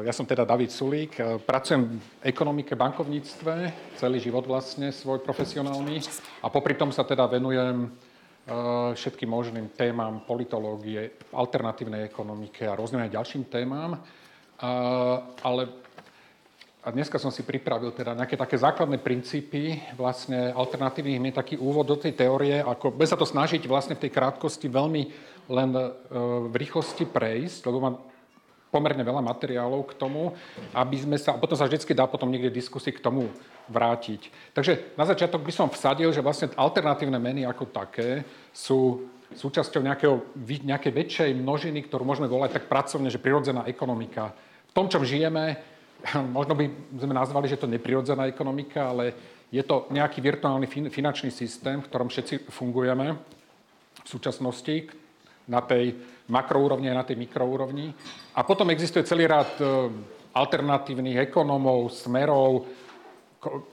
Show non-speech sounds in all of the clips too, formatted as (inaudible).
Ja som teda David Sulík, pracujem v ekonomike, bankovníctve, celý život vlastne svoj profesionálny a popri tom sa teda venujem všetkým možným témam politológie, alternatívnej ekonomike a rôznym aj ďalším témam. Ale a dneska som si pripravil teda nejaké také základné princípy vlastne alternatívnych mien, taký úvod do tej teórie, ako bez sa to snažiť vlastne v tej krátkosti veľmi len e, v rýchlosti prejsť, lebo mám pomerne veľa materiálov k tomu, aby sme sa, a potom sa vždy dá potom niekde diskusii k tomu vrátiť. Takže na začiatok by som vsadil, že vlastne alternatívne meny ako také sú súčasťou nejakého, nejakej väčšej množiny, ktorú môžeme volať tak pracovne, že prirodzená ekonomika. V tom, čom žijeme, (laughs) možno by sme nazvali, že to neprirodzená ekonomika, ale je to nejaký virtuálny finančný systém, v ktorom všetci fungujeme v súčasnosti na tej makroúrovni a na tej mikroúrovni. A potom existuje celý rád e, alternatívnych ekonomov, smerov,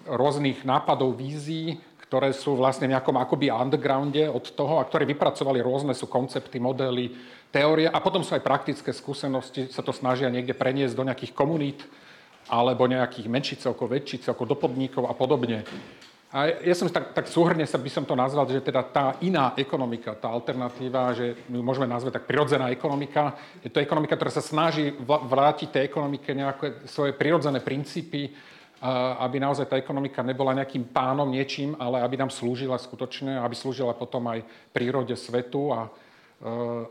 rôznych nápadov, vízií, ktoré sú vlastne v nejakom akoby undergrounde od toho a ktoré vypracovali rôzne sú koncepty, modely, teórie a potom sú aj praktické skúsenosti, sa to snažia niekde preniesť do nejakých komunít, alebo nejakých menších celkov, väčších celkov, dopodníkov a podobne. A ja som tak, tak súhrne sa by som to nazval, že teda tá iná ekonomika, tá alternatíva, že my môžeme nazvať tak prirodzená ekonomika, je to ekonomika, ktorá sa snaží vrátiť tej ekonomike nejaké svoje prirodzené princípy, aby naozaj tá ekonomika nebola nejakým pánom, niečím, ale aby nám slúžila skutočne, aby slúžila potom aj prírode svetu a e,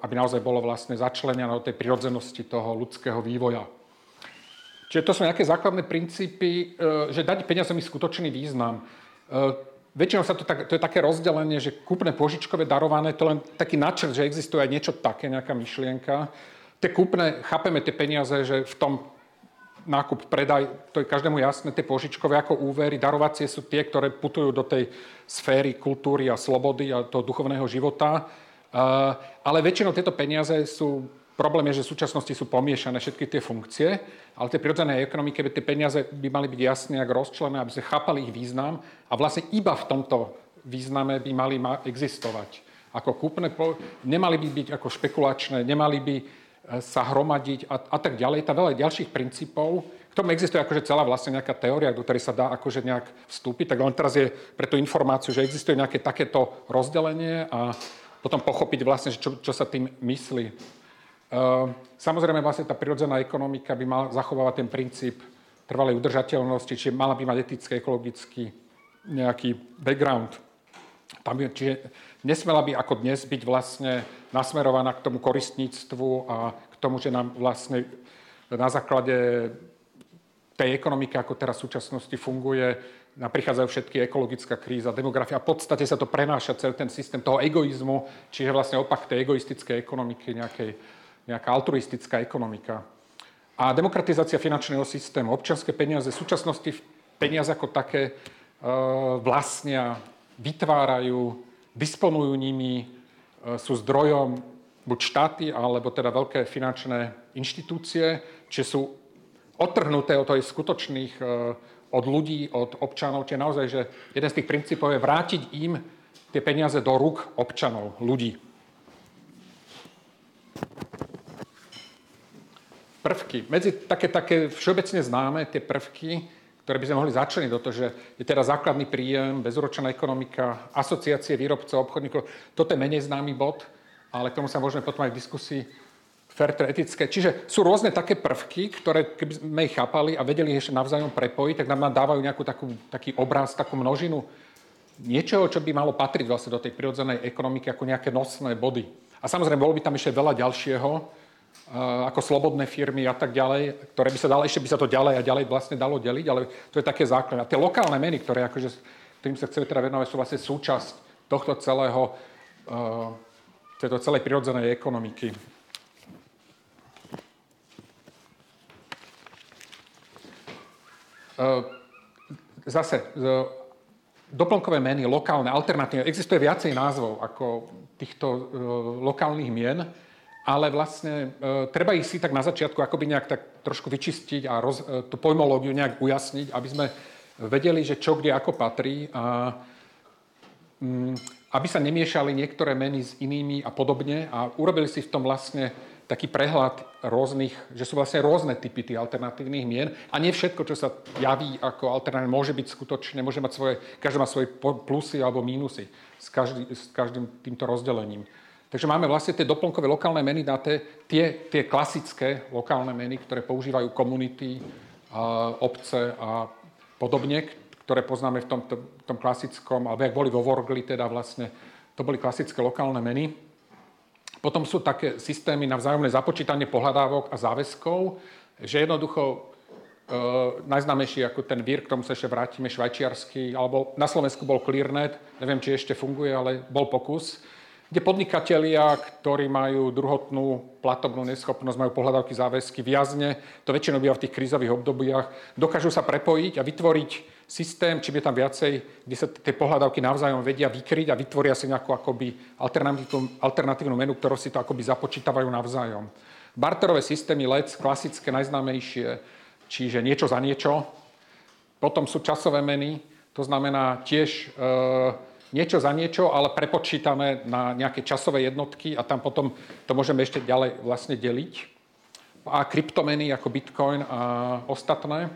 aby naozaj bolo vlastne začlenené do tej prirodzenosti toho ľudského vývoja. Čiže to sú nejaké základné princípy, e, že dať peniazom skutočný význam. E, väčšinou sa to, tak, to je také rozdelenie, že kúpne požičkové darované, to len taký načrt, že existuje aj niečo také, nejaká myšlienka. Tie kúpne, chápeme tie peniaze, že v tom nákup, predaj, to je každému jasné, tie požičkové ako úvery, darovacie sú tie, ktoré putujú do tej sféry kultúry a slobody a toho duchovného života. E, ale väčšinou tieto peniaze sú Problém je, že v súčasnosti sú pomiešané všetky tie funkcie, ale tie prirodzené ekonomike, tie peniaze by mali byť jasne ak rozčlené, aby sme chápali ich význam a vlastne iba v tomto význame by mali existovať. Ako kúpne, nemali by byť ako špekulačné, nemali by e, sa hromadiť a, a tak ďalej. Tá veľa ďalších princípov, k tomu existuje akože celá vlastne nejaká teória, do ktorej sa dá akože nejak vstúpiť, tak len teraz je pre tú informáciu, že existuje nejaké takéto rozdelenie a potom pochopiť vlastne, čo, čo sa tým myslí. Ehm, samozrejme, vlastne tá prirodzená ekonomika by mala zachovávať ten princíp trvalej udržateľnosti, čiže mala by mať etický, ekologický nejaký background. Tam, čiže nesmela by ako dnes byť vlastne nasmerovaná k tomu koristníctvu a k tomu, že nám vlastne na základe tej ekonomiky, ako teraz v súčasnosti funguje, nám prichádzajú všetky ekologická kríza, demografia. V podstate sa to prenáša celý ten systém toho egoizmu, čiže vlastne opak tej egoistickej ekonomiky nejakej nejaká altruistická ekonomika. A demokratizácia finančného systému, občianské peniaze, v súčasnosti peniaze ako také e, vlastnia, vytvárajú, disponujú nimi, e, sú zdrojom buď štáty, alebo teda veľké finančné inštitúcie, či sú odtrhnuté od tej skutočných, e, od ľudí, od občanov. Čiže naozaj, že jeden z tých princípov je vrátiť im tie peniaze do rúk občanov, ľudí. Prvky, medzi také, také všeobecne známe tie prvky, ktoré by sme mohli začleniť do toho, že je teda základný príjem, bezúročná ekonomika, asociácie výrobcov, obchodníkov. Toto je menej známy bod, ale k tomu sa môžeme potom aj v diskusii fair etické. Čiže sú rôzne také prvky, ktoré keby sme ich chápali a vedeli ešte navzájom prepojiť, tak nám dávajú nejakú takú, taký obraz, takú množinu niečoho, čo by malo patriť vlastne do tej prirodzenej ekonomiky ako nejaké nosné body. A samozrejme, bolo by tam ešte veľa ďalšieho, ako slobodné firmy a tak ďalej, ktoré by sa dalo, ešte by sa to ďalej a ďalej vlastne dalo deliť, ale to je také základné. A tie lokálne meny, ktoré akože, ktorým sa chceme teda venovať, sú vlastne súčasť tohto celého, uh, tejto celej prirodzenej ekonomiky. Uh, zase, doplnkové meny, lokálne, alternatívne, existuje viacej názvov ako týchto uh, lokálnych mien ale vlastne e, treba ich si tak na začiatku akoby nejak tak trošku vyčistiť a roz, e, tú pojmológiu nejak ujasniť, aby sme vedeli, že čo kde ako patrí a mm, aby sa nemiešali niektoré meny s inými a podobne a urobili si v tom vlastne taký prehľad rôznych, že sú vlastne rôzne typy tých alternatívnych mien a nie všetko, čo sa javí ako alternatívne, môže byť skutočne, môže mať svoje, každý má svoje plusy alebo mínusy s, každý, s každým týmto rozdelením. Takže máme vlastne tie doplnkové lokálne meny na tie, tie, tie klasické lokálne meny, ktoré používajú komunity, obce a podobne, ktoré poznáme v tom, v tom klasickom, alebo ak boli vo Vorgli, teda vlastne to boli klasické lokálne meny. Potom sú také systémy na vzájomné započítanie pohľadávok a záväzkov, že jednoducho e, najznámejší ako ten VIR, k tomu sa ešte vrátime, švajčiarsky, alebo na Slovensku bol Clearnet, neviem, či ešte funguje, ale bol pokus, kde podnikatelia, ktorí majú druhotnú platobnú neschopnosť, majú pohľadávky záväzky viazne, to väčšinou býva v tých krízových obdobiach, dokážu sa prepojiť a vytvoriť systém, čím je tam viacej, kde sa tie pohľadávky navzájom vedia vykryť a vytvoria si nejakú akoby alternatívnu, alternatívnu menu, ktorú si to akoby započítavajú navzájom. Barterové systémy LEDs, klasické, najznámejšie, čiže niečo za niečo. Potom sú časové meny, to znamená tiež e, niečo za niečo, ale prepočítame na nejaké časové jednotky a tam potom to môžeme ešte ďalej vlastne deliť. A kryptomeny ako Bitcoin a ostatné.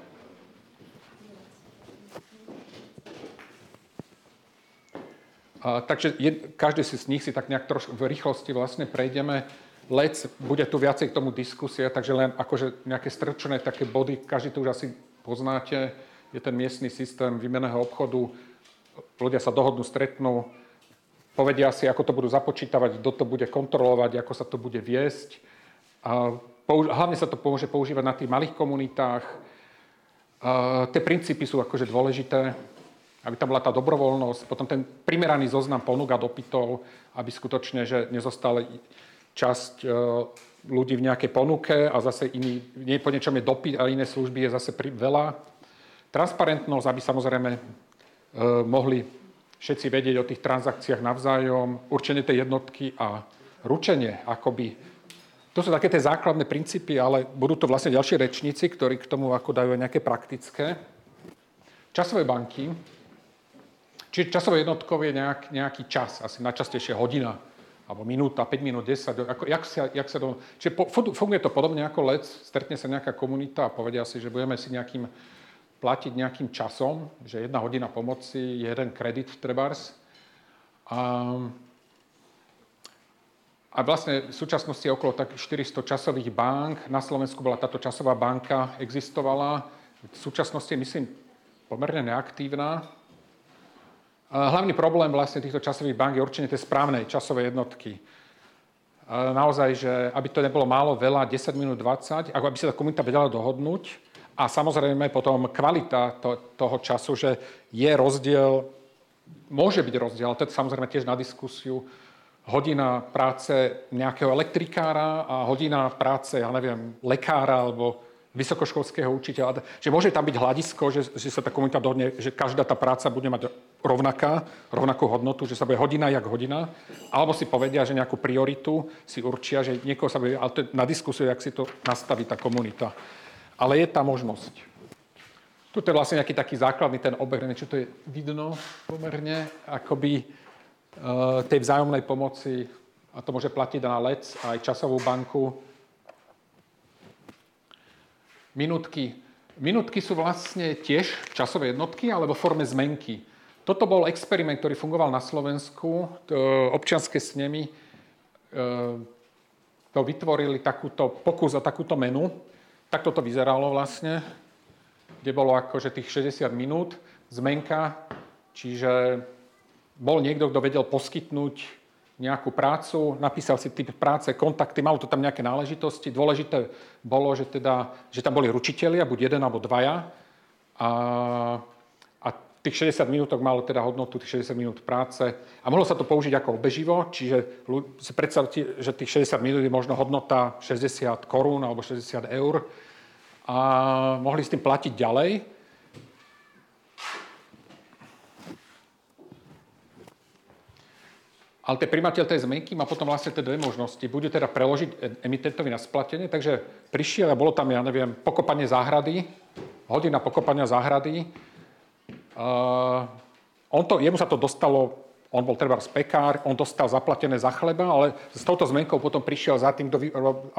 A, takže je, každý si z nich si tak nejak trošku v rýchlosti vlastne prejdeme. Lec, bude tu viacej k tomu diskusie, takže len akože nejaké strčené také body, každý tu už asi poznáte, je ten miestny systém výmeného obchodu, ľudia sa dohodnú, stretnú, povedia si, ako to budú započítavať, kto to bude kontrolovať, ako sa to bude viesť. A použ- hlavne sa to môže používať na tých malých komunitách. A tie princípy sú akože dôležité, aby tam bola tá dobrovoľnosť, potom ten primeraný zoznam ponúk a dopytov, aby skutočne, že nezostala časť e, ľudí v nejakej ponuke a zase iný, nie po niečom je dopyt a iné služby je zase pri, veľa. Transparentnosť, aby samozrejme mohli všetci vedieť o tých transakciách navzájom, určenie tej jednotky a ručenie, akoby. To sú také tie základné princípy, ale budú to vlastne ďalší rečníci, ktorí k tomu ako dajú nejaké praktické. Časové banky, čiže časové jednotkov je nejak, nejaký čas, asi najčastejšie hodina, alebo minúta, 5 minút, 10, ako, jak, sa, jak sa to, čiže po, funguje to podobne ako lec, stretne sa nejaká komunita a povedia si, že budeme si nejakým platiť nejakým časom, že jedna hodina pomoci je jeden kredit trebárs. A, a vlastne v súčasnosti je okolo tak 400 časových bank. Na Slovensku bola táto časová banka, existovala. V súčasnosti myslím, pomerne neaktívna. A hlavný problém vlastne týchto časových bank je určenie tej správnej časovej jednotky. Naozaj, že aby to nebolo málo, veľa, 10 minút, 20, ako aby sa tá komunita vedela dohodnúť, a samozrejme potom kvalita to, toho času, že je rozdiel, môže byť rozdiel, ale to je samozrejme tiež na diskusiu, hodina práce nejakého elektrikára a hodina práce, ja neviem, lekára alebo vysokoškolského učiteľa. Že môže tam byť hľadisko, že, že sa tá komunita dohodne, že každá tá práca bude mať rovnaká, rovnakú hodnotu, že sa bude hodina jak hodina, alebo si povedia, že nejakú prioritu si určia, že niekoho sa bude, ale to je na diskusiu, jak si to nastaví tá komunita ale je tá možnosť. Tu je vlastne nejaký taký základný ten obeh, čo to je vidno pomerne, akoby uh, tej vzájomnej pomoci, a to môže platiť na LEC, aj časovú banku. Minútky. Minútky sú vlastne tiež časové jednotky, ale vo forme zmenky. Toto bol experiment, ktorý fungoval na Slovensku. Občianske snemy e, to vytvorili takúto pokus a takúto menu takto to vyzeralo vlastne, kde bolo akože tých 60 minút zmenka, čiže bol niekto, kto vedel poskytnúť nejakú prácu, napísal si typ práce, kontakty, malo to tam nejaké náležitosti. Dôležité bolo, že, teda, že tam boli ručitelia, buď jeden alebo dvaja. A tých 60 minútok malo teda hodnotu tých 60 minút práce. A mohlo sa to použiť ako obeživo, čiže si predstavte, že tých 60 minút je možno hodnota 60 korún alebo 60 eur a mohli s tým platiť ďalej. Ale ten primateľ tej zmenky má potom vlastne tie dve možnosti. Bude teda preložiť emitentovi na splatenie, takže prišiel a bolo tam, ja neviem, pokopanie záhrady, hodina pokopania záhrady. Uh, on to, jemu sa to dostalo on bol treba pekár, on dostal zaplatené za chleba, ale s touto zmenkou potom prišiel za tým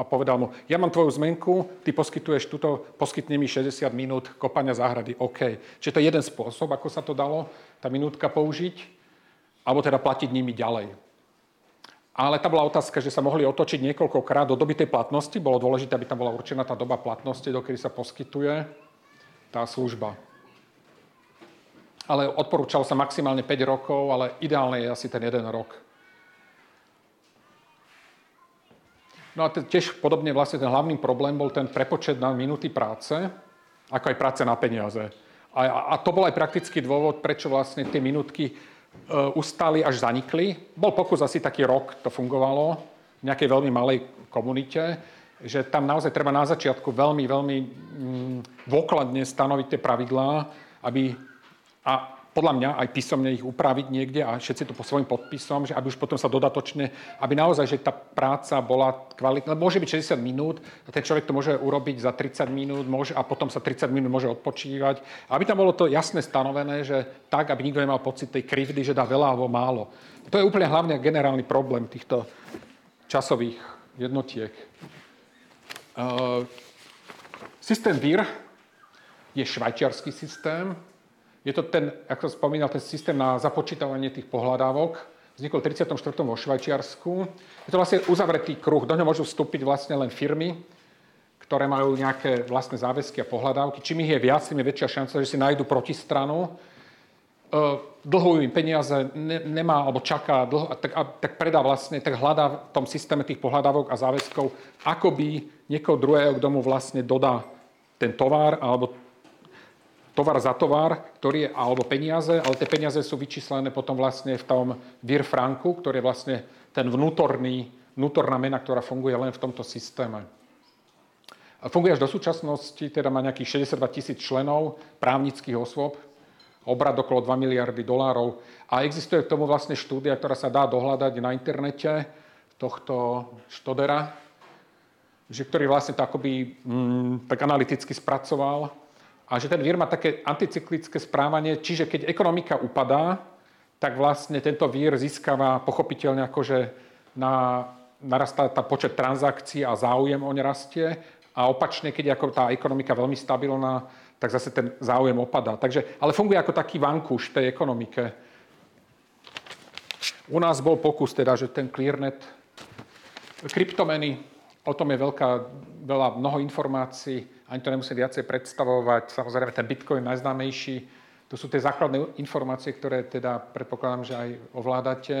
a povedal mu, ja mám tvoju zmenku, ty poskytuješ túto, poskytni mi 60 minút kopania záhrady, OK. Čiže to je jeden spôsob, ako sa to dalo, tá minútka použiť, alebo teda platiť nimi ďalej. Ale tá bola otázka, že sa mohli otočiť niekoľkokrát do doby tej platnosti. Bolo dôležité, aby tam bola určená tá doba platnosti, dokedy sa poskytuje tá služba ale odporúčalo sa maximálne 5 rokov, ale ideálne je asi ten jeden rok. No a tiež podobne vlastne ten hlavný problém bol ten prepočet na minúty práce, ako aj práce na peniaze. A, a to bol aj praktický dôvod, prečo vlastne tie minútky e, ustali až zanikli. Bol pokus asi taký rok, to fungovalo v nejakej veľmi malej komunite, že tam naozaj treba na začiatku veľmi, veľmi mm, dôkladne stanoviť tie pravidlá, aby a podľa mňa aj písomne ich upraviť niekde a všetci to po svojim podpisom, že aby už potom sa dodatočne, aby naozaj, že tá práca bola kvalitná. Môže byť 60 minút a ten človek to môže urobiť za 30 minút môže, a potom sa 30 minút môže odpočívať. Aby tam bolo to jasne stanovené, že tak, aby nikto nemal pocit tej krivdy, že dá veľa alebo málo. To je úplne hlavne generálny problém týchto časových jednotiek. Uh, systém VIR je švajčiarsky systém, je to ten, ako som spomínal, ten systém na započítavanie tých pohľadávok. Vznikol v 34. vo Švajčiarsku. Je to vlastne uzavretý kruh. Do ňoho môžu vstúpiť vlastne len firmy, ktoré majú nejaké vlastné záväzky a pohľadávky. Čím ich je viac, tým je väčšia šanca, že si nájdu protistranu. E, dlhujú im peniaze, ne, nemá alebo čaká dlho, a tak, a, tak predá vlastne, tak hľadá v tom systéme tých pohľadávok a záväzkov, ako by niekoho druhého, kto mu vlastne dodá ten tovar alebo tovar za tovar, ktorý je, alebo peniaze, ale tie peniaze sú vyčíslené potom vlastne v tom vir franku, ktorý je vlastne ten vnútorný, vnútorná mena, ktorá funguje len v tomto systéme. Funguje až do súčasnosti, teda má nejakých 62 tisíc členov, právnických osôb, obrad okolo 2 miliardy dolárov. A existuje k tomu vlastne štúdia, ktorá sa dá dohľadať na internete tohto Štodera, že ktorý vlastne to akoby mm, tak analyticky spracoval a že ten vír má také anticyklické správanie, čiže keď ekonomika upadá, tak vlastne tento vír získava pochopiteľne akože na, narastá tá počet transakcií a záujem o ne rastie a opačne, keď je ako tá ekonomika veľmi stabilná, tak zase ten záujem opadá. Takže, ale funguje ako taký vankúš tej ekonomike. U nás bol pokus teda, že ten clearnet, kryptomeny, o tom je veľká, veľa, mnoho informácií, ani to nemusím viacej predstavovať. Samozrejme, ten Bitcoin najznámejší, to sú tie základné informácie, ktoré teda predpokladám, že aj ovládate.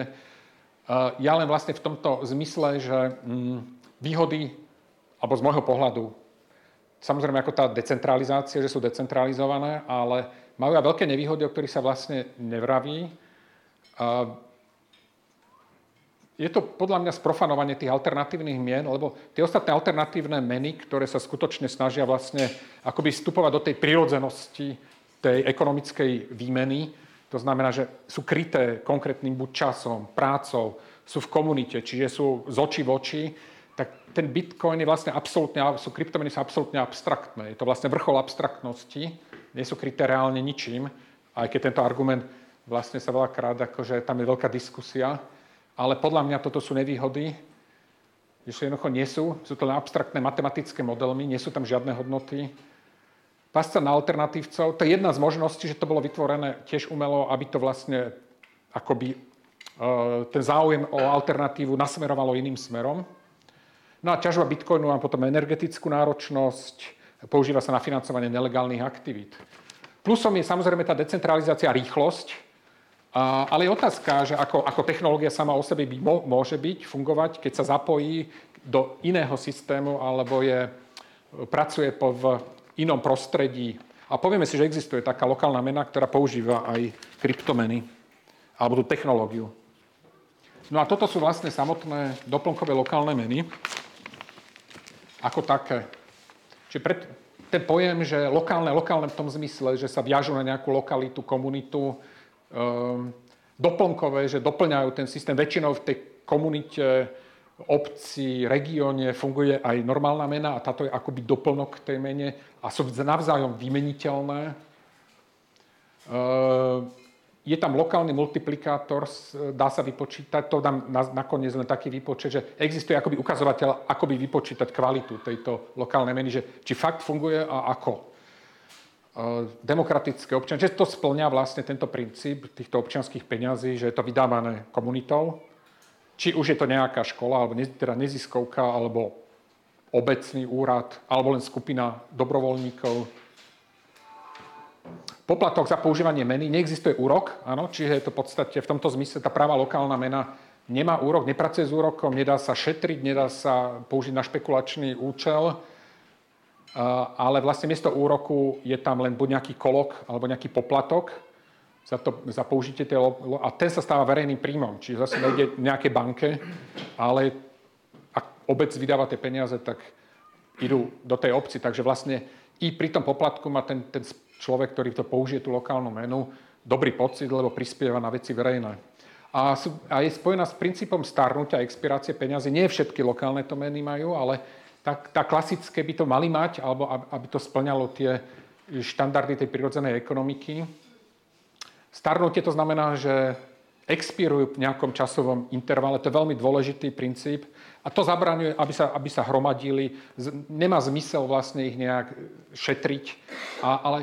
Ja len vlastne v tomto zmysle, že mm, výhody, alebo z môjho pohľadu, samozrejme ako tá decentralizácia, že sú decentralizované, ale majú aj veľké nevýhody, o ktorých sa vlastne nevraví je to podľa mňa sprofanovanie tých alternatívnych mien, lebo tie ostatné alternatívne meny, ktoré sa skutočne snažia vlastne akoby vstupovať do tej prirodzenosti tej ekonomickej výmeny, to znamená, že sú kryté konkrétnym buď časom, prácou, sú v komunite, čiže sú z očí v oči, tak ten bitcoin je vlastne absolútne, sú kryptomeny sú absolútne abstraktné. Je to vlastne vrchol abstraktnosti, nie sú kryté reálne ničím, aj keď tento argument vlastne sa veľakrát, akože tam je veľká diskusia, ale podľa mňa toto sú nevýhody, že jednoducho nie sú. Sú to len abstraktné matematické modelmy, nie sú tam žiadne hodnoty. Pasca na alternatívcov, to je jedna z možností, že to bolo vytvorené tiež umelo, aby to vlastne akoby e, ten záujem o alternatívu nasmerovalo iným smerom. No a ťažba bitcoinu má potom energetickú náročnosť, používa sa na financovanie nelegálnych aktivít. Plusom je samozrejme tá decentralizácia a rýchlosť, ale je otázka, že ako, ako technológia sama o sebe by môže byť, fungovať, keď sa zapojí do iného systému alebo je, pracuje po, v inom prostredí. A povieme si, že existuje taká lokálna mena, ktorá používa aj kryptomeny alebo tú technológiu. No a toto sú vlastne samotné doplnkové lokálne meny ako také. Čiže pred, ten pojem, že lokálne, lokálne v tom zmysle, že sa viažú na nejakú lokalitu, komunitu, doplnkové, že doplňajú ten systém. Väčšinou v tej komunite, obci, regióne funguje aj normálna mena a táto je akoby doplnok k tej mene a sú navzájom vymeniteľné. Ehm, je tam lokálny multiplikátor, dá sa vypočítať, to dám nakoniec len taký výpočet, že existuje akoby ukazovateľ, ako by vypočítať kvalitu tejto lokálnej meny, že či fakt funguje a ako. E, demokratické občan, že to splňa vlastne tento princíp týchto občianských peňazí, že je to vydávané komunitou, či už je to nejaká škola, alebo teda neziskovka, alebo obecný úrad, alebo len skupina dobrovoľníkov, Poplatok za používanie meny, neexistuje úrok, áno, čiže je to v podstate v tomto zmysle tá práva lokálna mena nemá úrok, nepracuje s úrokom, nedá sa šetriť, nedá sa použiť na špekulačný účel, ale vlastne miesto úroku je tam len buď nejaký kolok alebo nejaký poplatok za, to, za použitie tej, a ten sa stáva verejným príjmom. Čiže zase nejde nejaké banke, ale ak obec vydáva tie peniaze, tak idú do tej obci. Takže vlastne i pri tom poplatku má ten, ten človek, ktorý to použije, tú lokálnu menu, dobrý pocit, lebo prispieva na veci verejné. A, sú, a je spojená s princípom starnutia a expirácie peňazí. Nie všetky lokálne to meny majú, ale tá, tá klasické by to mali mať, alebo aby to splňalo tie štandardy tej prirodzenej ekonomiky. Starnutie to znamená, že expirujú v nejakom časovom intervale. To je veľmi dôležitý princíp. A to zabraňuje, aby sa, aby sa hromadili. Nemá zmysel vlastne ich nejak šetriť. A, ale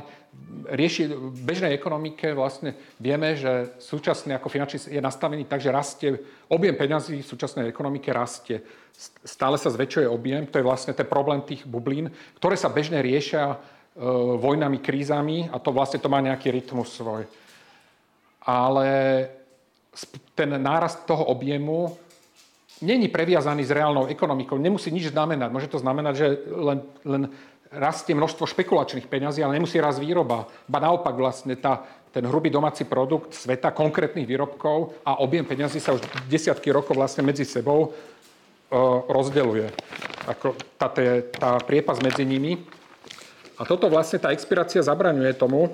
rieši v bežnej ekonomike vlastne vieme, že súčasne ako finančný je nastavený tak, že rastie, objem peňazí v súčasnej ekonomike rastie. Stále sa zväčšuje objem, to je vlastne ten problém tých bublín, ktoré sa bežne riešia e, vojnami, krízami a to vlastne to má nejaký rytmus svoj. Ale ten nárast toho objemu není previazaný s reálnou ekonomikou, nemusí nič znamenať. Môže to znamenať, že len, len rastie množstvo špekulačných peňazí, ale nemusí rast výroba. Ba naopak vlastne tá, ten hrubý domáci produkt sveta, konkrétnych výrobkov a objem peňazí sa už desiatky rokov vlastne medzi sebou e, rozdeluje. Ako tá, tá priepas medzi nimi. A toto vlastne tá expirácia zabraňuje tomu,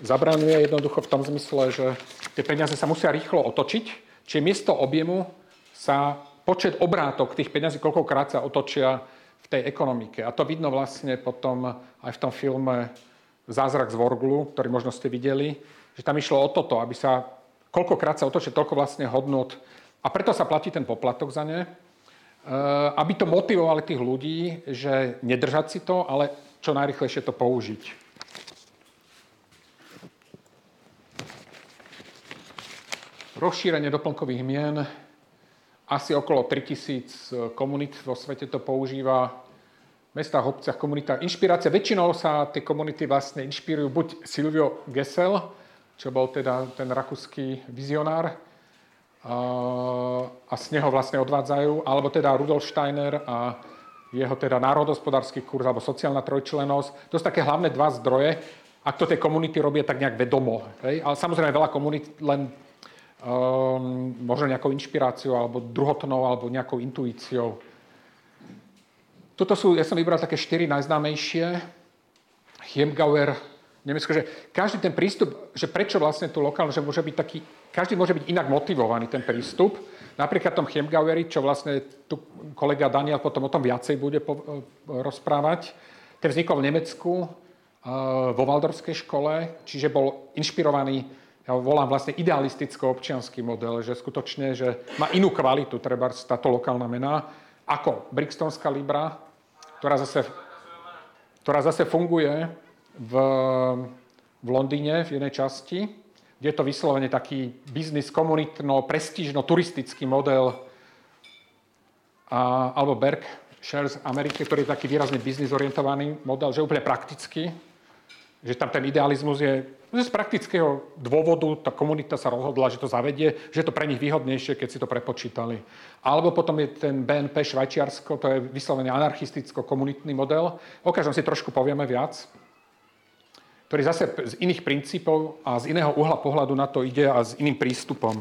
zabraňuje jednoducho v tom zmysle, že tie peniaze sa musia rýchlo otočiť, čiže miesto objemu sa počet obrátok tých peňazí, koľkokrát sa otočia v tej ekonomike. A to vidno vlastne potom aj v tom filme Zázrak z Vorglu, ktorý možno ste videli, že tam išlo o toto, aby sa koľkokrát sa otočí toľko vlastne hodnot a preto sa platí ten poplatok za ne, e, aby to motivovali tých ľudí, že nedržať si to, ale čo najrychlejšie to použiť. Rozšírenie doplnkových mien asi okolo 3000 e, komunít vo svete to používa. V mestách, obciach, komunitách. Inšpirácia, väčšinou sa tie komunity vlastne inšpirujú buď Silvio Gesell, čo bol teda ten rakúsky vizionár, a z neho vlastne odvádzajú, alebo teda Rudolf Steiner a jeho teda národospodársky kurz alebo sociálna trojčlenosť. To sú také hlavné dva zdroje, ak to tie komunity robia tak nejak vedomo. Hej? Ale samozrejme veľa komunít len um, možno nejakou inšpiráciou alebo druhotnou alebo nejakou intuíciou. Toto sú, ja som vybral také štyri najznámejšie. Hiemgauer, Nemecko, že každý ten prístup, že prečo vlastne tu lokálne, že môže byť taký, každý môže byť inak motivovaný ten prístup. Napríklad tom Chemgaueri, čo vlastne tu kolega Daniel potom o tom viacej bude po, rozprávať, ten vznikol v Nemecku uh, vo Valdorskej škole, čiže bol inšpirovaný ja volám vlastne idealisticko-občianský model, že skutočne, že má inú kvalitu, treba táto lokálna mena, ako Brixtonská Libra, ktorá zase, ktorá zase funguje v, v Londýne v jednej časti, kde je to vyslovene taký biznis komunitno, prestížno, turistický model, a, alebo Berg Shares Amerike, ktorý je taký výrazne biznis orientovaný model, že úplne praktický, že tam ten idealizmus je z praktického dôvodu tá komunita sa rozhodla, že to zavedie, že je to pre nich výhodnejšie, keď si to prepočítali. Alebo potom je ten BNP Švajčiarsko, to je vyslovene anarchisticko-komunitný model. O každom si trošku povieme viac ktorý zase z iných princípov a z iného uhla pohľadu na to ide a s iným prístupom.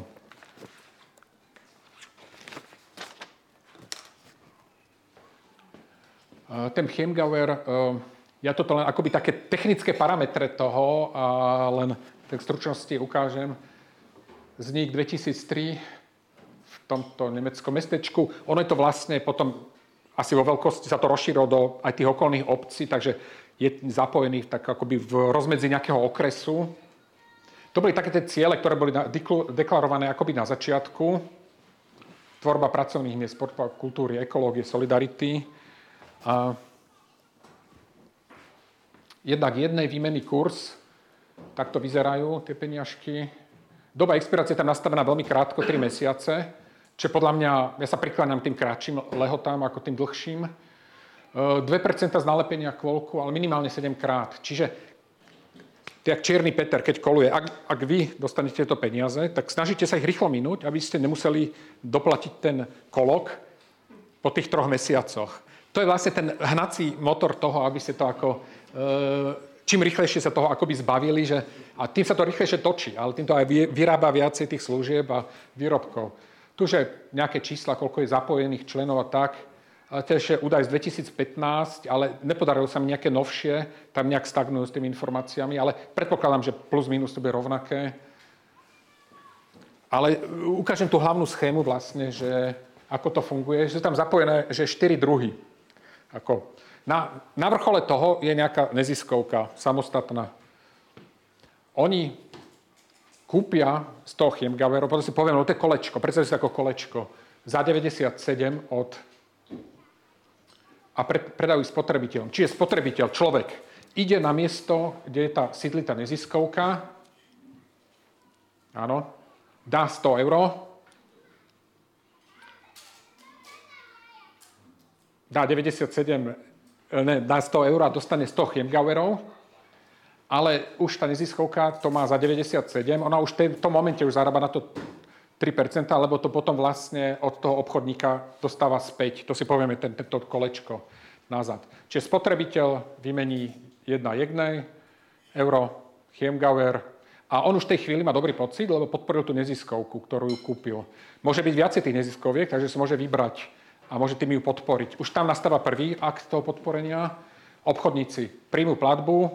Ten Chemgauer ja toto len akoby také technické parametre toho a len tak stručnosti ukážem. Vznik 2003 v tomto nemeckom mestečku. Ono je to vlastne potom asi vo veľkosti sa to rozšírilo do aj tých okolných obcí, takže je zapojený tak akoby v rozmedzi nejakého okresu. To boli také tie ciele, ktoré boli deklarované akoby na začiatku. Tvorba pracovných miest, podpora kultúry, ekológie, solidarity. A jednak jednej výmenný kurz, takto vyzerajú tie peniažky. Doba expirácie je tam nastavená veľmi krátko, 3 mesiace, čo podľa mňa, ja sa prikláňam tým kratším lehotám ako tým dlhším. 2% e, z nalepenia kvolku, ale minimálne 7 krát. Čiže tak čierny Peter, keď koluje, ak, ak vy dostanete tieto peniaze, tak snažite sa ich rýchlo minúť, aby ste nemuseli doplatiť ten kolok po tých troch mesiacoch. To je vlastne ten hnací motor toho, aby ste to ako... E, čím rýchlejšie sa toho akoby zbavili, že, a tým sa to rýchlejšie točí, ale tým to aj vyrába viacej tých služieb a výrobkov. Tu, že nejaké čísla, koľko je zapojených členov a tak, to je údaj z 2015, ale nepodarilo sa mi nejaké novšie, tam nejak stagnujú s tými informáciami, ale predpokladám, že plus minus to bude rovnaké. Ale ukážem tú hlavnú schému vlastne, že ako to funguje, že tam zapojené, že 4 druhy. Ako na, na vrchole toho je nejaká neziskovka, samostatná. Oni kúpia z toho Chiemgaveru, potom si poviem, no to je kolečko, predstavte si ako kolečko, za 97 od a predajú spotrebiteľom. Čiže spotrebiteľ, človek, ide na miesto, kde je tá sídlita neziskovka, áno, dá 100 eur, dá 97, ne, dá 100 eur a dostane 100 Chiemgauerov, ale už tá neziskovka to má za 97, ona už v tom momente už zarába na to 3%, alebo to potom vlastne od toho obchodníka dostáva späť. To si povieme, ten, tento kolečko nazad. Čiže spotrebiteľ vymení jedna jednej, euro, Chiemgauer, a on už v tej chvíli má dobrý pocit, lebo podporil tú neziskovku, ktorú ju kúpil. Môže byť viacej tých neziskoviek, takže si môže vybrať a môže tým ju podporiť. Už tam nastáva prvý akt toho podporenia. Obchodníci príjmu platbu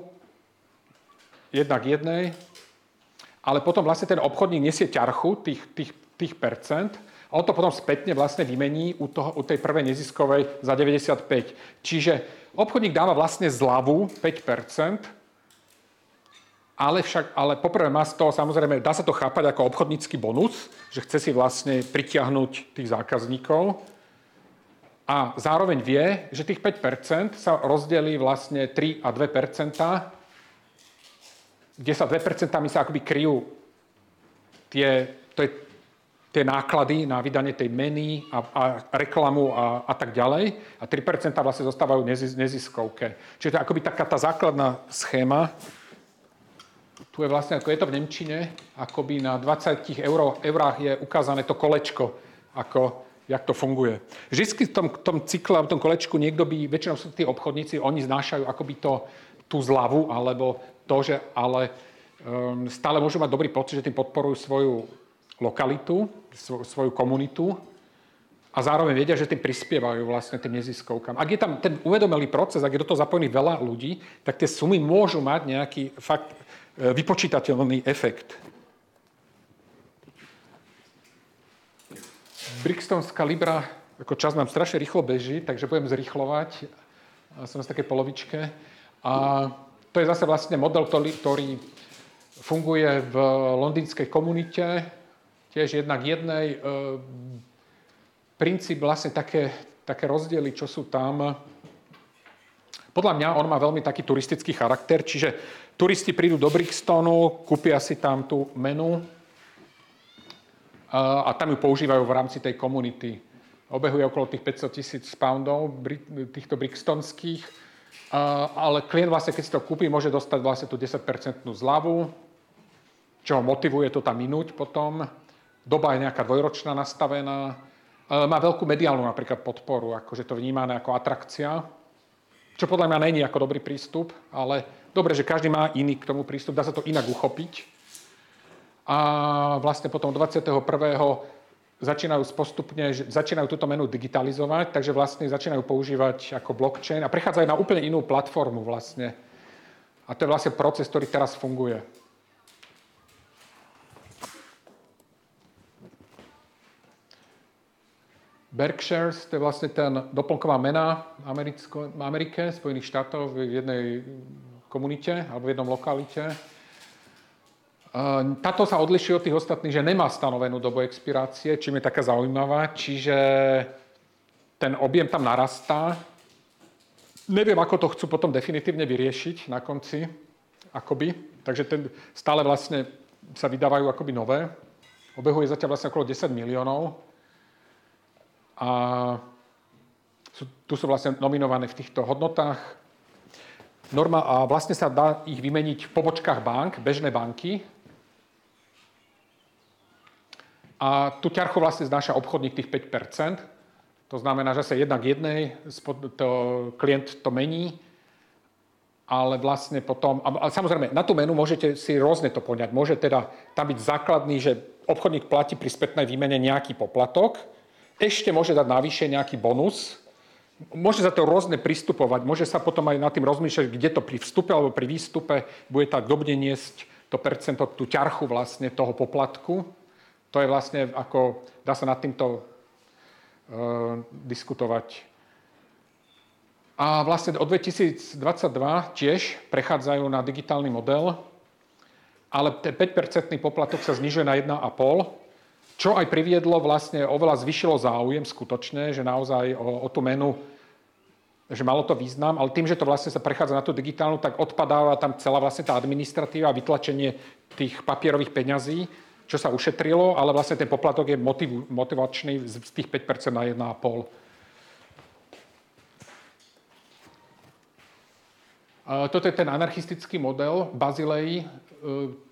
jednak jednej, ale potom vlastne ten obchodník nesie ťarchu tých, tých, tých percent a on to potom spätne vlastne vymení u, toho, u tej prvej neziskovej za 95. Čiže obchodník dáva vlastne zľavu 5%, ale však, ale poprvé má z toho, samozrejme, dá sa to chápať ako obchodnícky bonus, že chce si vlastne pritiahnuť tých zákazníkov a zároveň vie, že tých 5% sa rozdelí vlastne 3 a 2% kde sa 2% sa akoby kryjú tie, to je, tie náklady na vydanie tej meny a, a reklamu a, a tak ďalej. A 3% vlastne zostávajú nezis, neziskovke. Čiže to je akoby taká tá základná schéma. Tu je vlastne, ako je to v Nemčine, akoby na 20 euro, eurách je ukázané to kolečko, ako jak to funguje. Vždy v tom, tom cykle, v tom kolečku niekto by, väčšinou sú tí obchodníci, oni znášajú akoby to, tú zľavu alebo to, že ale um, stále môžu mať dobrý pocit, že tým podporujú svoju lokalitu, svoju komunitu a zároveň vedia, že tým prispievajú vlastne tým neziskovkám. Ak je tam ten uvedomelý proces, ak je do toho zapojený veľa ľudí, tak tie sumy môžu mať nejaký fakt e, vypočítateľný efekt. Brixtonská Libra, ako čas nám strašne rýchlo beží, takže budem zrýchlovať. Som z také polovičke. A to je zase vlastne model, ktorý, funguje v londýnskej komunite, tiež jednak jednej. E, princíp vlastne také, také rozdiely, čo sú tam. Podľa mňa on má veľmi taký turistický charakter, čiže turisti prídu do Brixtonu, kúpia si tam tú menu a, tam ju používajú v rámci tej komunity. Obehuje okolo tých 500 tisíc poundov týchto brixtonských ale klient vlastne, keď si to kúpi, môže dostať vlastne tú 10% zľavu, čo ho motivuje to tam minúť potom. Doba je nejaká dvojročná nastavená. Má veľkú mediálnu napríklad podporu, akože to vnímané ako atrakcia, čo podľa mňa není ako dobrý prístup, ale dobre, že každý má iný k tomu prístup, dá sa to inak uchopiť. A vlastne potom 21 začínajú postupne, začínajú túto menu digitalizovať, takže vlastne začínajú používať ako blockchain a prechádzajú na úplne inú platformu vlastne. A to je vlastne proces, ktorý teraz funguje. Berkshires, to je vlastne ten doplnková mena Americko, Amerike, Spojených štátov v jednej komunite alebo v jednom lokalite. Táto sa odlišuje od tých ostatných, že nemá stanovenú dobu expirácie, čím je taká zaujímavá. Čiže ten objem tam narastá. Neviem, ako to chcú potom definitívne vyriešiť na konci, akoby. Takže ten, stále vlastne sa vydávajú akoby nové. Obehuje zatiaľ vlastne okolo 10 miliónov. A sú, tu sú vlastne nominované v týchto hodnotách. Norma, a vlastne sa dá ich vymeniť v pobočkách bank, bežné banky, a tú ťarchu vlastne znáša obchodník tých 5% To znamená, že sa jednak jednej to, klient to mení, ale vlastne potom, a samozrejme, na tú menu môžete si rôzne to poňať. Môže teda tam byť základný, že obchodník platí pri spätnej výmene nejaký poplatok, ešte môže dať navyše nejaký bonus, môže za to rôzne pristupovať, môže sa potom aj nad tým rozmýšľať, kde to pri vstupe alebo pri výstupe bude tak dobne niesť to percento, tú ťarchu vlastne toho poplatku. To je vlastne ako, dá sa nad týmto uh, diskutovať. A vlastne od 2022 tiež prechádzajú na digitálny model, ale ten 5-percentný poplatok sa znižuje na 1,5, čo aj priviedlo vlastne, oveľa zvyšilo záujem skutočne, že naozaj o, o tú menu že malo to význam, ale tým, že to vlastne sa prechádza na tú digitálnu, tak odpadáva tam celá vlastne tá administratíva vytlačenie tých papierových peňazí čo sa ušetrilo, ale vlastne ten poplatok je motiv, motivačný z tých 5% na 1,5%. Toto je ten anarchistický model Bazilei. E,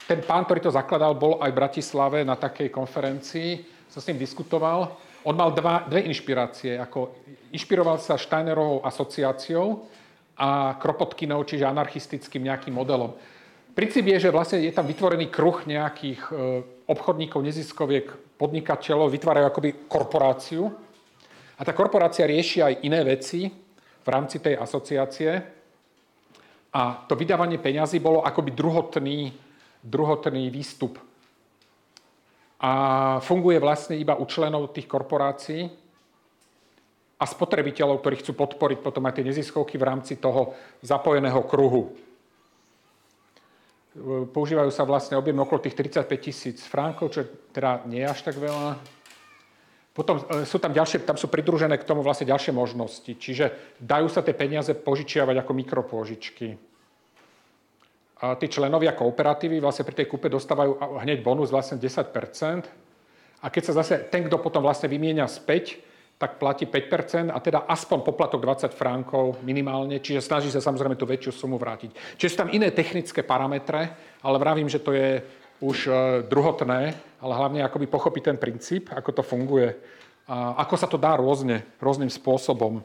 ten pán, ktorý to zakladal, bol aj v Bratislave na takej konferencii. Som s ním diskutoval. On mal dva, dve inšpirácie. Ako inšpiroval sa Steinerovou asociáciou a Kropotkinou, čiže anarchistickým nejakým modelom. Princíp je, že vlastne je tam vytvorený kruh nejakých e, obchodníkov, neziskoviek, podnikateľov, vytvárajú akoby korporáciu. A tá korporácia rieši aj iné veci v rámci tej asociácie. A to vydávanie peňazí bolo akoby druhotný, druhotný výstup. A funguje vlastne iba u členov tých korporácií a spotrebiteľov, ktorí chcú podporiť potom aj tie neziskovky v rámci toho zapojeného kruhu používajú sa vlastne objem okolo tých 35 tisíc frankov, čo teda nie je až tak veľa. Potom e, sú tam ďalšie, tam sú pridružené k tomu vlastne ďalšie možnosti. Čiže dajú sa tie peniaze požičiavať ako mikropôžičky. A tí členovia kooperatívy vlastne pri tej kúpe dostávajú hneď bonus vlastne 10% A keď sa zase ten, kto potom vlastne vymienia späť, tak platí 5% a teda aspoň poplatok 20 frankov minimálne, čiže snaží sa samozrejme tú väčšiu sumu vrátiť. Čiže sú tam iné technické parametre, ale vravím, že to je už e, druhotné, ale hlavne akoby pochopiť ten princíp, ako to funguje a ako sa to dá rôzne, rôznym spôsobom.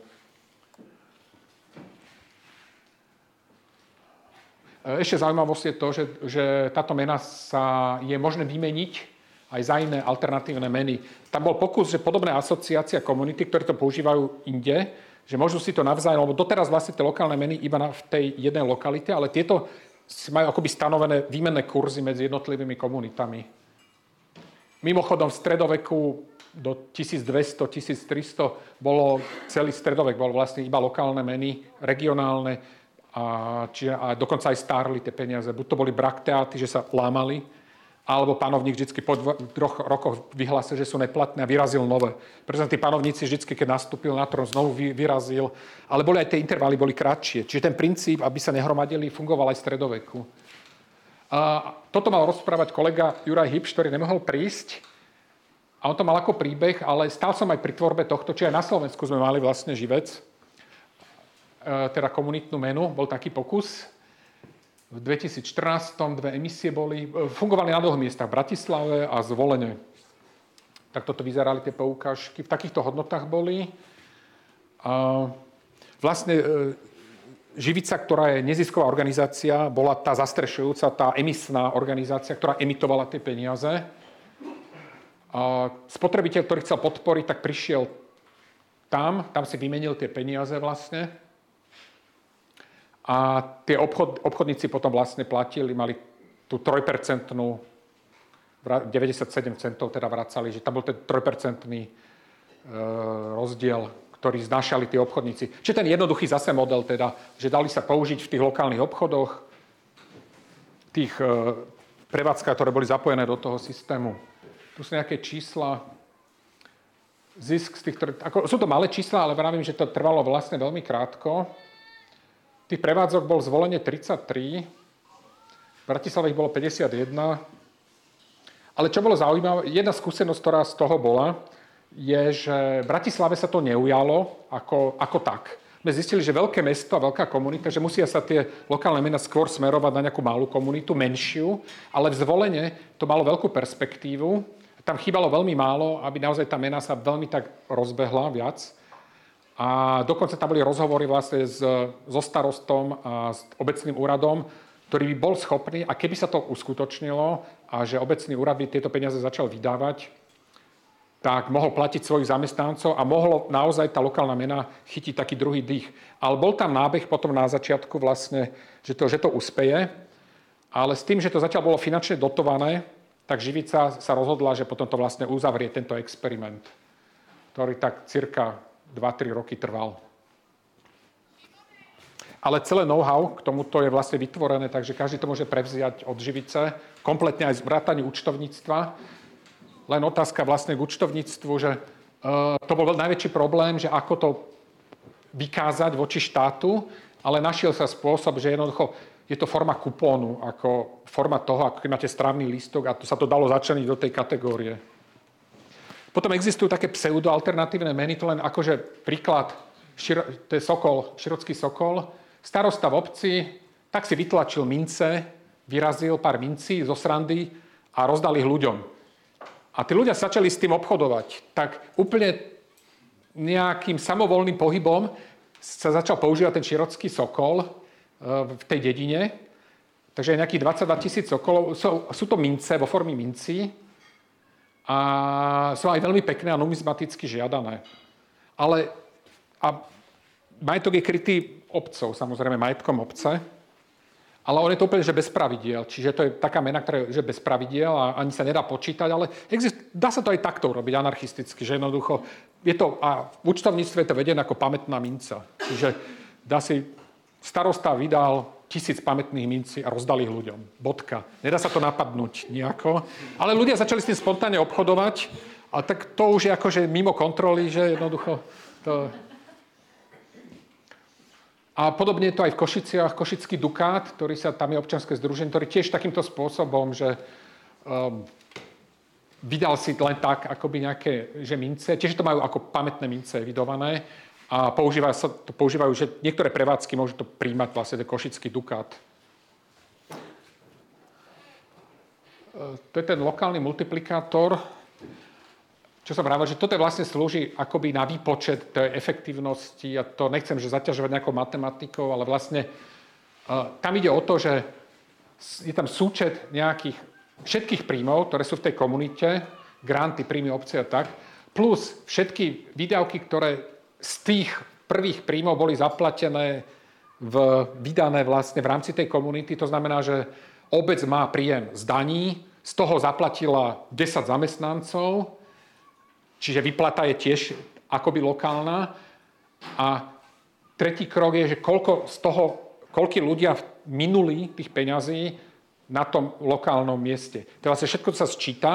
E, ešte zaujímavosť je to, že, že táto mena sa je možné vymeniť aj za iné alternatívne meny. Tam bol pokus, že podobné asociácie a komunity, ktoré to používajú inde, že môžu si to navzájom, lebo doteraz vlastne tie lokálne meny iba na, v tej jednej lokalite, ale tieto majú akoby stanovené výmenné kurzy medzi jednotlivými komunitami. Mimochodom v stredoveku do 1200-1300 bolo celý stredovek, bol vlastne iba lokálne meny, regionálne, a, čiže, a dokonca aj stárli tie peniaze. Buď to boli brakteáty, že sa lámali, alebo panovník vždy po troch rokoch vyhlásil, že sú neplatné a vyrazil nové. Preto tí panovníci vždy, keď nastúpil na trón, znovu vyrazil. Ale boli aj tie intervaly boli kratšie. Čiže ten princíp, aby sa nehromadili, fungoval aj v stredoveku. A toto mal rozprávať kolega Juraj Hipš, ktorý nemohol prísť. A on to mal ako príbeh, ale stál som aj pri tvorbe tohto, či aj na Slovensku sme mali vlastne živec, e, teda komunitnú menu, bol taký pokus v 2014 dve emisie boli, e, fungovali na dvoch miestach, v Bratislave a zvolene. Tak toto vyzerali tie poukážky. V takýchto hodnotách boli. A vlastne e, Živica, ktorá je nezisková organizácia, bola tá zastrešujúca, tá emisná organizácia, ktorá emitovala tie peniaze. A spotrebiteľ, ktorý chcel podporiť, tak prišiel tam, tam si vymenil tie peniaze vlastne a tie obchod, obchodníci potom vlastne platili, mali tú 3%, 97 centov teda vracali, že tam bol ten 3% e, rozdiel, ktorý znášali tí obchodníci. Čiže ten jednoduchý zase model teda, že dali sa použiť v tých lokálnych obchodoch, tých, e, prevádzka, ktoré boli zapojené do toho systému. Tu sú nejaké čísla, zisk z tých, ako, sú to malé čísla, ale vravím, že to trvalo vlastne veľmi krátko. Tých prevádzok bol zvolenie 33, v Bratislave ich bolo 51, ale čo bolo zaujímavé, jedna skúsenosť, ktorá z toho bola, je, že v Bratislave sa to neujalo ako, ako tak. My zistili, že veľké mesto a veľká komunita, že musia sa tie lokálne mena skôr smerovať na nejakú malú komunitu, menšiu, ale v zvolenie to malo veľkú perspektívu. Tam chýbalo veľmi málo, aby naozaj tá mena sa veľmi tak rozbehla viac. A dokonca tam boli rozhovory vlastne s, so starostom a s obecným úradom, ktorý by bol schopný, a keby sa to uskutočnilo a že obecný úrad by tieto peniaze začal vydávať, tak mohol platiť svojich zamestnancov a mohlo naozaj tá lokálna mena chytiť taký druhý dých. Ale bol tam nábeh potom na začiatku vlastne, že to, že to uspeje, ale s tým, že to zatiaľ bolo finančne dotované, tak Živica sa rozhodla, že potom to vlastne uzavrie tento experiment, ktorý tak cirka 2-3 roky trval. Ale celé know-how k tomuto je vlastne vytvorené, takže každý to môže prevziať od živice, kompletne aj z vrátania účtovníctva. Len otázka vlastne k účtovníctvu, že uh, to bol najväčší problém, že ako to vykázať voči štátu, ale našiel sa spôsob, že jednoducho je to forma kupónu, ako forma toho, ako keď máte strávny lístok a to sa to dalo začleniť do tej kategórie. Potom existujú také pseudo-alternatívne meny, to len akože príklad, širo, to je Sokol, Širocký Sokol, Starosta v obci tak si vytlačil mince, vyrazil pár mincí zo srandy a rozdal ich ľuďom. A tí ľudia začali s tým obchodovať. Tak úplne nejakým samovolným pohybom sa začal používať ten širocký sokol e, v tej dedine. Takže nejakých 22 tisíc sokolov. Sú, sú to mince vo formy mincí a sú aj veľmi pekné a numizmaticky žiadané. Ale a majetok je krytý obcov, samozrejme majetkom obce, ale on je to úplne, že bez pravidiel. Čiže to je taká mena, ktorá je že bez pravidiel a ani sa nedá počítať, ale exist, dá sa to aj takto urobiť anarchisticky, že jednoducho je to, a v účtovníctve je to vedené ako pamätná minca. Čiže dá si, starosta vydal tisíc pamätných mincí a rozdali ich ľuďom. Bodka. Nedá sa to napadnúť nejako. Ale ľudia začali s tým spontánne obchodovať a tak to už je akože mimo kontroly, že jednoducho to, a podobne je to aj v Košiciach, Košický Dukát, ktorý sa, tam je občanské združenie, ktorý tiež takýmto spôsobom, že um, vydal si len tak, akoby nejaké že mince, tiež to majú ako pamätné mince evidované a používajú, sa, to používajú, že niektoré prevádzky môžu to príjmať vlastne ten Košický Dukát. E, to je ten lokálny multiplikátor, čo som vravel, že toto vlastne slúži akoby na výpočet tej efektívnosti a to nechcem, že zaťažovať nejakou matematikou, ale vlastne uh, tam ide o to, že je tam súčet nejakých všetkých príjmov, ktoré sú v tej komunite, granty, príjmy obce a tak, plus všetky výdavky, ktoré z tých prvých príjmov boli zaplatené v, vydané vlastne v rámci tej komunity. To znamená, že obec má príjem z daní, z toho zaplatila 10 zamestnancov, Čiže vyplata je tiež akoby lokálna. A tretí krok je, že koľko z toho, koľko ľudia minuli tých peňazí na tom lokálnom mieste. To vlastne všetko sa sčíta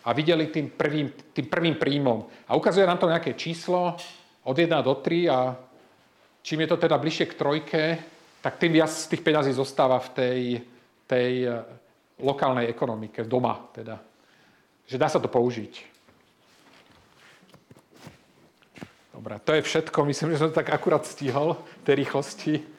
a videli tým prvým, tým prvým príjmom. A ukazuje nám to nejaké číslo od 1 do 3 a čím je to teda bližšie k trojke, tak tým viac z tých peňazí zostáva v tej, tej eh, lokálnej ekonomike, doma teda. Že dá sa to použiť. Dobre, to je všetko. Myslím, že som to tak akurát stihol tej rýchlosti.